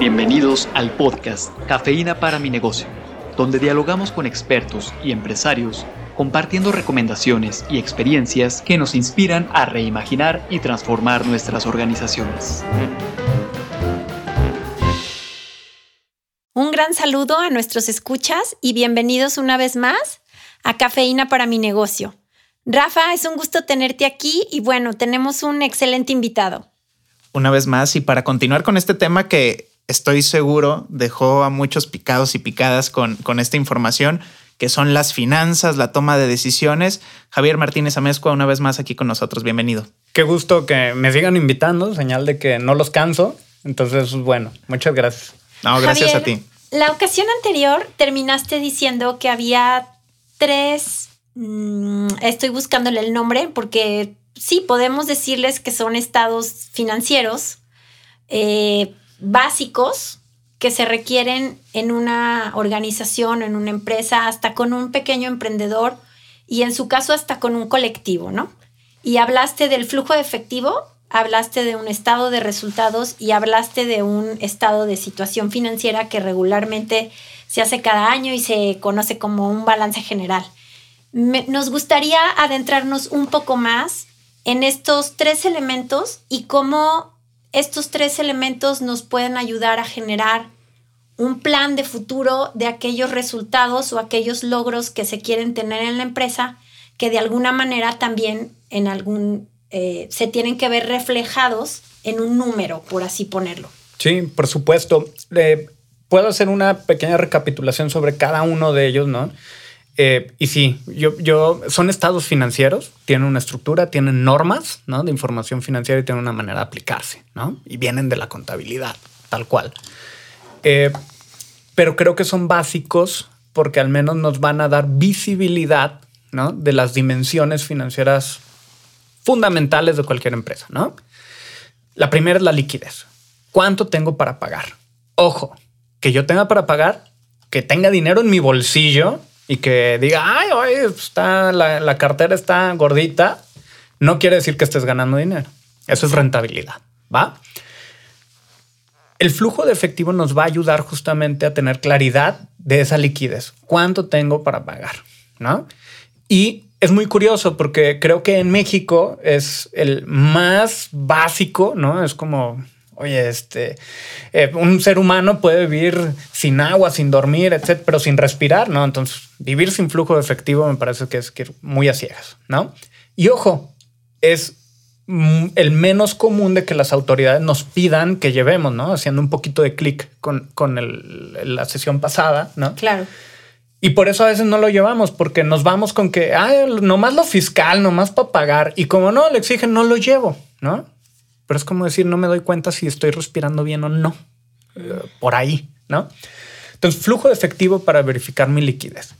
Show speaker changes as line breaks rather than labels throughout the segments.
Bienvenidos al podcast Cafeína para mi negocio, donde dialogamos con expertos y empresarios compartiendo recomendaciones y experiencias que nos inspiran a reimaginar y transformar nuestras organizaciones.
Un gran saludo a nuestros escuchas y bienvenidos una vez más a Cafeína para mi negocio. Rafa, es un gusto tenerte aquí y bueno, tenemos un excelente invitado.
Una vez más y para continuar con este tema que estoy seguro dejó a muchos picados y picadas con, con esta información, que son las finanzas, la toma de decisiones. Javier Martínez Amezcua, una vez más aquí con nosotros. Bienvenido.
Qué gusto que me sigan invitando, señal de que no los canso. Entonces, bueno, muchas gracias.
No, gracias a ti.
La ocasión anterior terminaste diciendo que había tres, mm, estoy buscándole el nombre porque sí, podemos decirles que son estados financieros, eh, básicos que se requieren en una organización, en una empresa, hasta con un pequeño emprendedor y en su caso hasta con un colectivo, ¿no? Y hablaste del flujo de efectivo, hablaste de un estado de resultados y hablaste de un estado de situación financiera que regularmente se hace cada año y se conoce como un balance general. nos gustaría adentrarnos un poco más en estos tres elementos y cómo estos tres elementos nos pueden ayudar a generar un plan de futuro de aquellos resultados o aquellos logros que se quieren tener en la empresa que de alguna manera también en algún eh, se tienen que ver reflejados en un número, por así ponerlo.
Sí, por supuesto. puedo hacer una pequeña recapitulación sobre cada uno de ellos, ¿no? Eh, y sí, yo, yo, son estados financieros, tienen una estructura, tienen normas ¿no? de información financiera y tienen una manera de aplicarse, ¿no? Y vienen de la contabilidad, tal cual. Eh, pero creo que son básicos porque al menos nos van a dar visibilidad ¿no? de las dimensiones financieras fundamentales de cualquier empresa, ¿no? La primera es la liquidez. ¿Cuánto tengo para pagar? Ojo, que yo tenga para pagar, que tenga dinero en mi bolsillo y que diga, ay, oye, está, la, cartera está gordita, no quiere decir que estés ganando dinero. Eso es rentabilidad, ¿va? El flujo de efectivo nos va a ayudar justamente a tener claridad de esa liquidez. ¿Cuánto tengo para pagar? ¿No? Y es muy curioso porque creo que en México es el más básico, ¿no? Es como Oye, este, eh, un ser humano puede vivir sin agua, sin dormir, etcétera, pero sin respirar, ¿no? Entonces, vivir sin flujo de efectivo me parece que es muy a ciegas, ¿no? Y ojo, es el menos común de que las autoridades nos pidan que llevemos, ¿no? Haciendo un poquito de clic con, con la sesión pasada, ¿no?
Claro.
Y por eso a veces no lo llevamos, porque nos vamos con que, ay, nomás lo fiscal, nomás para pagar. Y como no le exigen, no lo llevo, ¿no? Pero es como decir, no me doy cuenta si estoy respirando bien o no. Eh, por ahí, ¿no? Entonces, flujo de efectivo para verificar mi liquidez.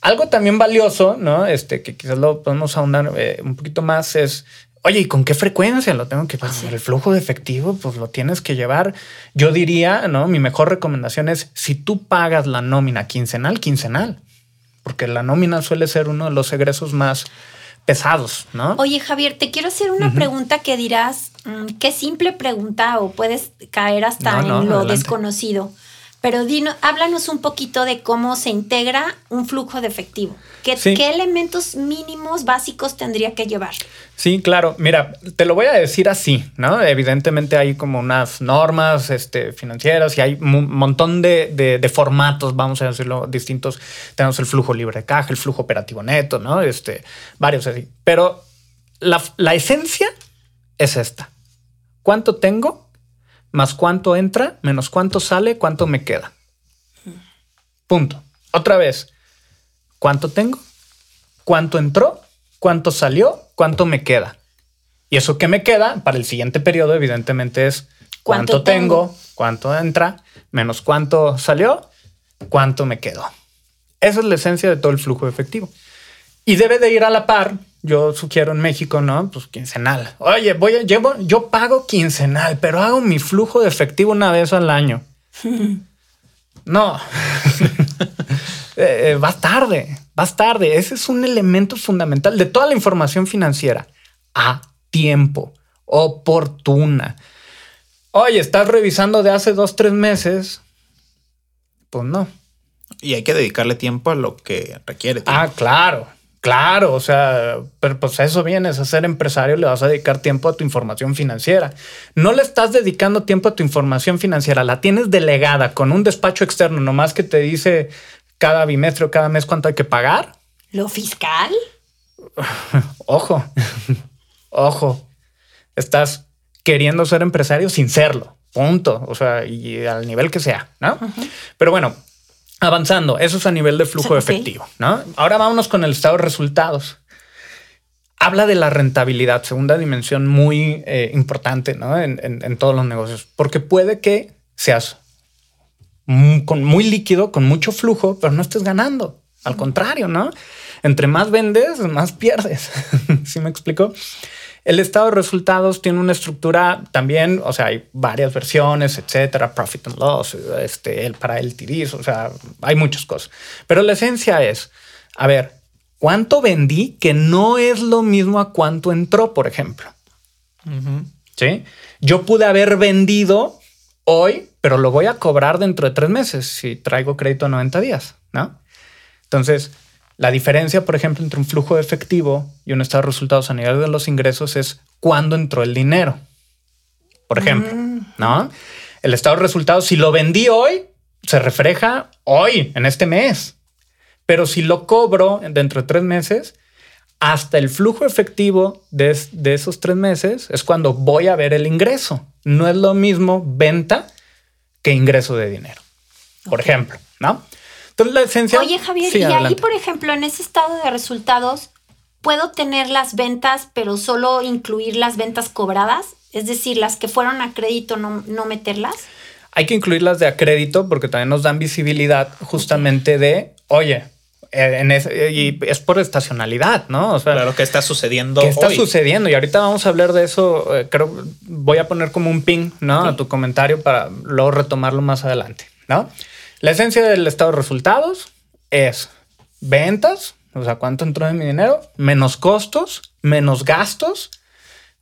Algo también valioso, ¿no? Este, que quizás lo podemos ahondar eh, un poquito más es, oye, ¿y con qué frecuencia lo tengo que pasar? El flujo de efectivo, pues lo tienes que llevar. Yo diría, ¿no? Mi mejor recomendación es, si tú pagas la nómina quincenal, quincenal, porque la nómina suele ser uno de los egresos más pesados, ¿no?
Oye, Javier, te quiero hacer una pregunta que dirás, mm, qué simple pregunta o puedes caer hasta en lo desconocido. Pero dinos, háblanos un poquito de cómo se integra un flujo de efectivo. ¿Qué, ¿Qué, elementos mínimos básicos tendría que llevar?
Sí, claro. Mira, te lo voy a decir así, ¿no? Evidentemente hay como unas normas este, financieras y hay un montón de, de, formatos, vamos a decirlo, distintos. Tenemos el flujo libre de caja, el flujo operativo neto, ¿no? Este, varios así. Pero la, la esencia es esta. ¿Cuánto tengo? Más cuánto entra, menos cuánto sale, cuánto me queda. Punto. Otra vez, ¿cuánto tengo? ¿Cuánto entró? ¿Cuánto salió? ¿Cuánto me queda? Y eso que me queda para el siguiente periodo, evidentemente, es cuánto, tengo, cuánto entra, menos cuánto salió, cuánto me quedó. Esa es la esencia de todo el flujo efectivo. Y debe de ir a la par yo sugiero en México, ¿no? Pues quincenal. Oye, voy a, llevo, yo pago quincenal, pero hago mi flujo de efectivo una vez al año. no. Eh, eh, vas tarde, vas tarde. Ese es un elemento fundamental de toda la información financiera. A tiempo, oportuna. Oye, estás revisando de hace dos, tres meses. Pues no.
Y hay que dedicarle tiempo a lo que requiere.
Ah, claro. Claro, o sea, pero pues eso vienes a ser empresario, le vas a dedicar tiempo a tu información financiera. No le estás dedicando tiempo a tu información financiera, la tienes delegada con un despacho externo, nomás que te dice cada bimestre o cada mes cuánto hay que pagar.
¿Lo fiscal?
Ojo, ojo, estás queriendo ser empresario sin serlo, punto. O sea, y al nivel que sea, ¿no? Pero bueno, Avanzando, eso es a nivel de flujo efectivo, ¿no? Ahora vámonos con el estado de resultados. Habla de la rentabilidad, segunda dimensión muy eh, importante ¿no? en, todos los negocios, porque puede que seas con muy líquido, con mucho flujo, pero no estés ganando. Al contrario, ¿no? Entre más vendes, más pierdes. ¿Sí me explico? El estado de resultados tiene una estructura también, o sea, hay varias versiones, etcétera, profit and loss, este, el para el tiris, o sea, hay muchas cosas. Pero la esencia es, a ver, ¿cuánto vendí que no es lo mismo a cuánto entró, por ejemplo? Sí. Yo pude haber vendido hoy, pero lo voy a cobrar dentro de tres meses si traigo crédito a 90 días, ¿no? Entonces, la diferencia, por ejemplo, entre un flujo de efectivo y un estado de resultados a nivel de los ingresos es cuándo entró el dinero. Por ejemplo, mm. ¿no? El estado de resultados, si lo vendí hoy, se refleja hoy, en este mes. Pero si lo cobro dentro de tres meses, hasta el flujo efectivo de, de esos tres meses es cuando voy a ver el ingreso. No es lo mismo venta que ingreso de dinero. Por ejemplo, ¿no? Entonces la esencia...
Oye Javier, y ahí por ejemplo en ese estado de resultados, ¿puedo tener las ventas pero solo incluir las ventas cobradas? Es decir, las que fueron a crédito, no, no meterlas.
Hay que incluirlas de a crédito porque también nos dan visibilidad justamente de, oye, eh, en y es por estacionalidad, ¿no?
O sea, claro, ¿qué está sucediendo?
¿Qué está sucediendo? Y ahorita vamos a hablar de eso. Eh, creo voy a poner como un ping, ¿no? A tu comentario para luego retomarlo más adelante, ¿no? La esencia del estado de resultados es ventas, o sea, cuánto entró de mi dinero, menos costos, menos gastos,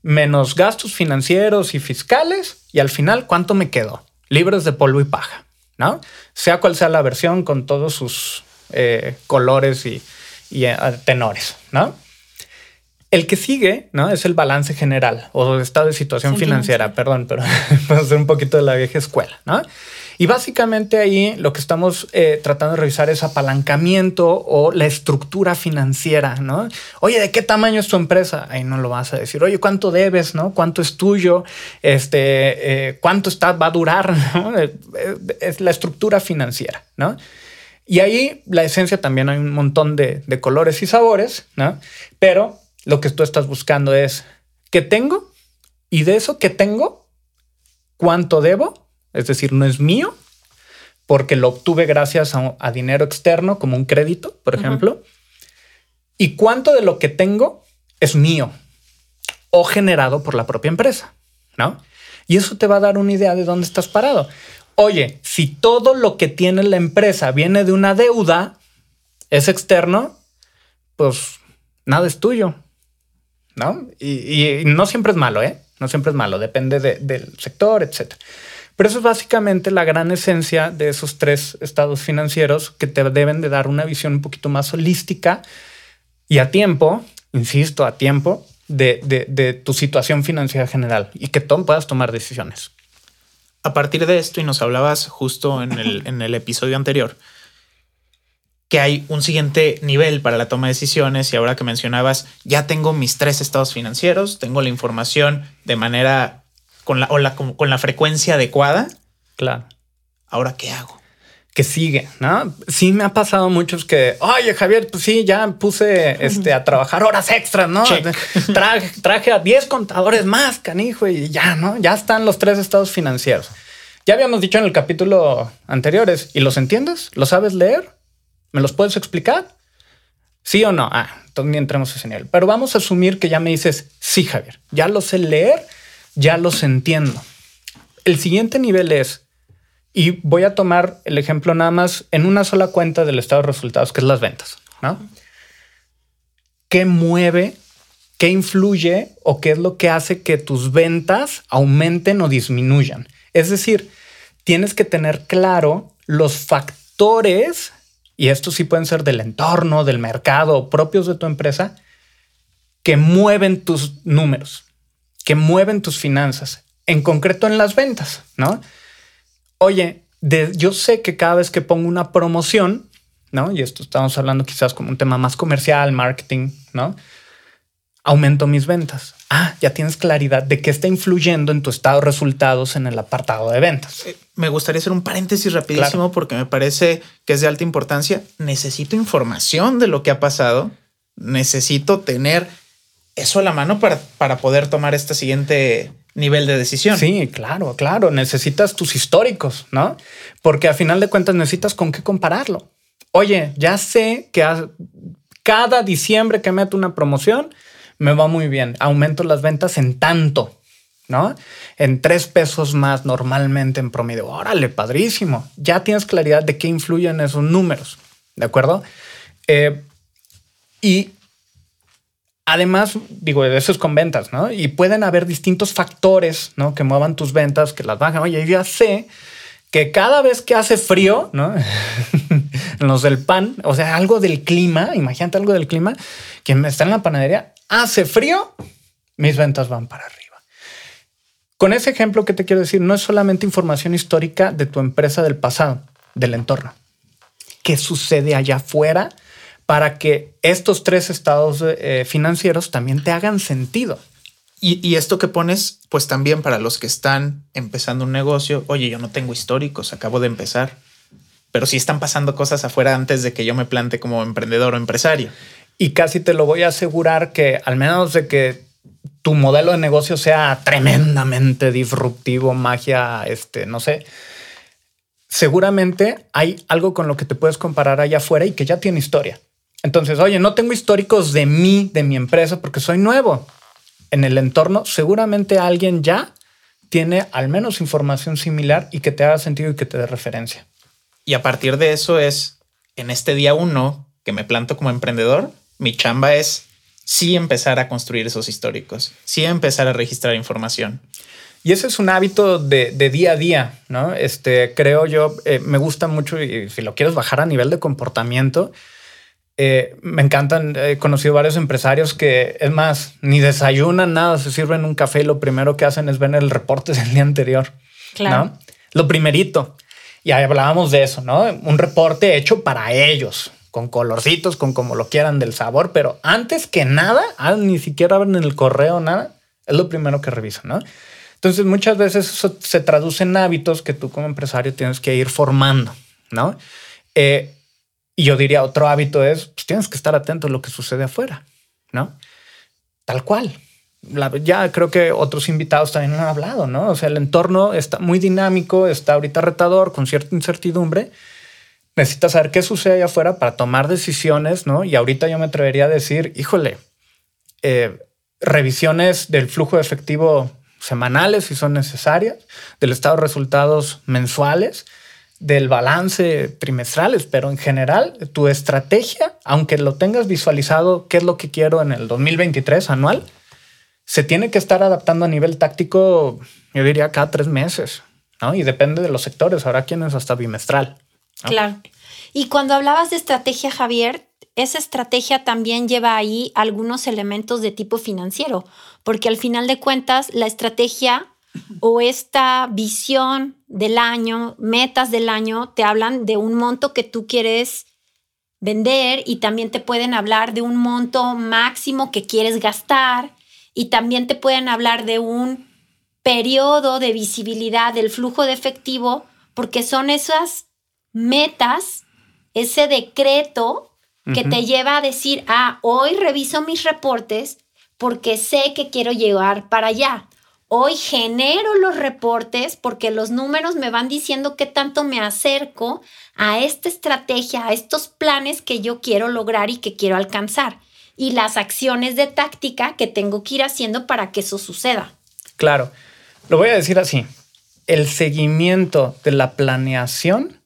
menos gastos financieros y fiscales, y al final, cuánto me quedó, libres de polvo y paja, ¿no? Sea cual sea la versión con todos sus eh, colores y, eh, tenores, ¿no? El que sigue, ¿no? Es el balance general o estado de situación financiera, perdón, pero puedo hacer un poquito de la vieja escuela, ¿no? Y básicamente ahí lo que estamos eh, tratando de revisar es apalancamiento o la estructura financiera, ¿no? Oye, ¿de qué tamaño es tu empresa? Ahí no lo vas a decir. Oye, ¿cuánto debes? ¿No? ¿Cuánto es tuyo? Este, eh, ¿cuánto está, va a durar? Eh, es la estructura financiera, ¿no? Y ahí la esencia también hay un montón de, colores y sabores, ¿no? Pero lo que tú estás buscando es qué tengo y de eso que tengo, cuánto debo es decir, no es mío porque lo obtuve gracias a, dinero externo como un crédito, por ejemplo. ¿Y cuánto de lo que tengo es mío o generado por la propia empresa? ¿No? Y eso te va a dar una idea de dónde estás parado. Oye, si todo lo que tiene la empresa viene de una deuda, es externo, pues nada es tuyo. ¿No? Y, no siempre es malo, ¿eh? No siempre es malo, depende del sector, etcétera. Pero eso es básicamente la gran esencia de esos tres estados financieros que te deben de dar una visión un poquito más holística y a tiempo, insisto, a tiempo de, tu situación financiera general y que tú puedas tomar decisiones.
A partir de esto, y nos hablabas justo en el, en el episodio anterior, que hay un siguiente nivel para la toma de decisiones y ahora que mencionabas, ya tengo mis tres estados financieros, tengo la información de manera con la, o con, la frecuencia adecuada.
Claro.
Ahora, ¿qué hago?
que sigue, ¿no? Sí me ha pasado muchos que, oye, Javier, pues sí, ya puse este, a trabajar horas extras, ¿no? Traje, traje, a 10 contadores más, canijo, y ya, ¿no? Ya están los tres estados financieros. Ya habíamos dicho en el capítulo anteriores, ¿y los entiendes? ¿Los sabes leer? ¿Me los puedes explicar? ¿Sí o no? Ah, entonces ni entremos a ese nivel. Pero vamos a asumir que ya me dices, sí, Javier, ya lo sé leer ya los entiendo. El siguiente nivel es, y voy a tomar el ejemplo nada más en una sola cuenta del estado de resultados, que es las ventas, ¿no? ¿Qué mueve qué influye o qué es lo que hace que tus ventas aumenten o disminuyan. Es decir, tienes que tener claro los factores, y estos sí pueden ser del entorno, del mercado, propios de tu empresa, que mueven tus números, que mueven tus finanzas, en concreto en las ventas, ¿no? Oye, yo sé que cada vez que pongo una promoción, ¿no? Y esto estamos hablando quizás como un tema más comercial, marketing, ¿no? Aumento mis ventas. Ah, ya tienes claridad de qué está influyendo en tu estado de resultados en el apartado de ventas.
Eh, me gustaría hacer un paréntesis rapidísimo porque me parece que es de alta importancia. Necesito información de lo que ha pasado. Necesito tener eso a la mano para, para poder tomar este siguiente nivel de decisión.
Sí, claro, claro. Necesitas tus históricos, ¿no? Porque a final de cuentas necesitas con qué compararlo. Oye, ya sé que cada diciembre que meto una promoción me va muy bien. Aumento las ventas en tanto, ¿no? En tres pesos más normalmente en promedio. Órale, padrísimo. Ya tienes claridad de qué influyen esos números, ¿de acuerdo? Eh, y Además, digo, eso es con ventas, ¿no? Y pueden haber distintos factores, ¿no? Que muevan tus ventas, que las bajan. Oye, yo ya sé que cada vez que hace frío, ¿no? los del pan, o sea, algo del clima, imagínate algo del clima, quien está en la panadería, hace frío, mis ventas van para arriba. Con ese ejemplo que te quiero decir, no es solamente información histórica de tu empresa del pasado, del entorno. ¿Qué sucede allá afuera? Para que estos tres estados eh, financieros también te hagan sentido.
Y, esto que pones, pues también para los que están empezando un negocio, oye, yo no tengo históricos, acabo de empezar, pero sí están pasando cosas afuera antes de que yo me plante como emprendedor o empresario.
Y casi te lo voy a asegurar que al menos de que tu modelo de negocio sea tremendamente disruptivo, magia, este, no sé, seguramente hay algo con lo que te puedes comparar allá afuera y que ya tiene historia. Entonces, oye, no tengo históricos de mí, de mi empresa, porque soy nuevo. En el entorno, seguramente alguien ya tiene al menos información similar y que te haga sentido y que te dé referencia.
Y a partir de eso es, en este día uno que me planto como emprendedor, mi chamba es sí empezar a construir esos históricos, sí empezar a registrar información.
Y ese es un hábito de, día a día, ¿no? Este, creo yo, eh, me gusta mucho y si lo quieres bajar a nivel de comportamiento, eh, me encantan, he conocido varios empresarios que, es más, ni desayunan nada, se sirven un café y lo primero que hacen es ver el reporte del día anterior. Claro. Lo primerito. Y ahí hablábamos de eso, ¿no? Un reporte hecho para ellos, con colorcitos, con como lo quieran del sabor, pero antes que nada, ah, ni siquiera abren el correo, nada, es lo primero que revisan, ¿no? Entonces muchas veces eso se traduce en hábitos que tú como empresario tienes que ir formando, ¿no? Eh, y yo diría, otro hábito es, pues tienes que estar atento a lo que sucede afuera, ¿no? Tal cual. ya creo que otros invitados también han hablado, ¿no? O sea, el entorno está muy dinámico, está ahorita retador, con cierta incertidumbre. Necesitas saber qué sucede allá afuera para tomar decisiones, ¿no? Y ahorita yo me atrevería a decir, híjole, eh, revisiones del flujo de efectivo semanales si son necesarias, del estado de resultados mensuales, del balance trimestrales, pero en general tu estrategia, aunque lo tengas visualizado, qué es lo que quiero en el 2023 anual, se tiene que estar adaptando a nivel táctico, yo diría cada tres meses, ¿no? Y depende de los sectores, habrá quienes hasta bimestral.
Claro. Y cuando hablabas de estrategia, Javier, esa estrategia también lleva ahí algunos elementos de tipo financiero, porque al final de cuentas la estrategia o esta visión del año, metas del año, te hablan de un monto que tú quieres vender y también te pueden hablar de un monto máximo que quieres gastar y también te pueden hablar de un periodo de visibilidad del flujo de efectivo porque son esas metas, ese decreto que te lleva a decir, ah, hoy reviso mis reportes porque sé que quiero llegar para allá. Hoy genero los reportes porque los números me van diciendo qué tanto me acerco a esta estrategia, a estos planes que yo quiero lograr y que quiero alcanzar. Y las acciones de táctica que tengo que ir haciendo para que eso suceda.
Claro, lo voy a decir así. El seguimiento de la planeación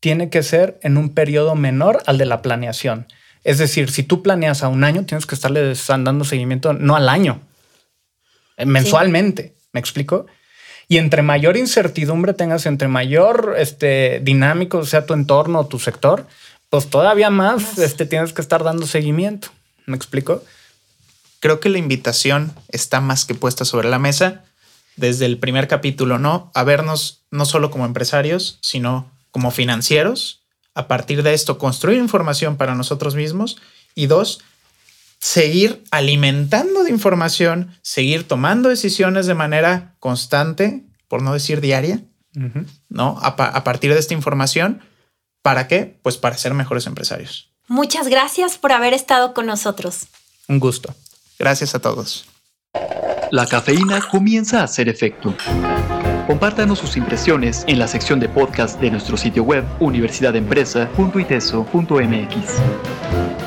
tiene que ser en un periodo menor al de la planeación. Es decir, si tú planeas a un año, tienes que estarle dando seguimiento no al año, eh, mensualmente. ¿Me explico? Y entre mayor incertidumbre tengas, entre mayor este, dinámico sea tu entorno o tu sector, pues todavía más este, tienes que estar dando seguimiento. ¿Me explico?
Creo que la invitación está más que puesta sobre la mesa desde el primer capítulo, ¿no? A vernos no solo como empresarios, sino como financieros. A partir de esto, construir información para nosotros mismos. Y dos, seguir alimentando de información, seguir tomando decisiones de manera constante, por no decir diaria, ¿no? A, a, partir de esta información, ¿para qué? Pues para ser mejores empresarios.
Muchas gracias por haber estado con nosotros.
Un gusto.
Gracias a todos.
La cafeína comienza a hacer efecto. Compártanos sus impresiones en la sección de podcast de nuestro sitio web universidadempresa.iteso.mx.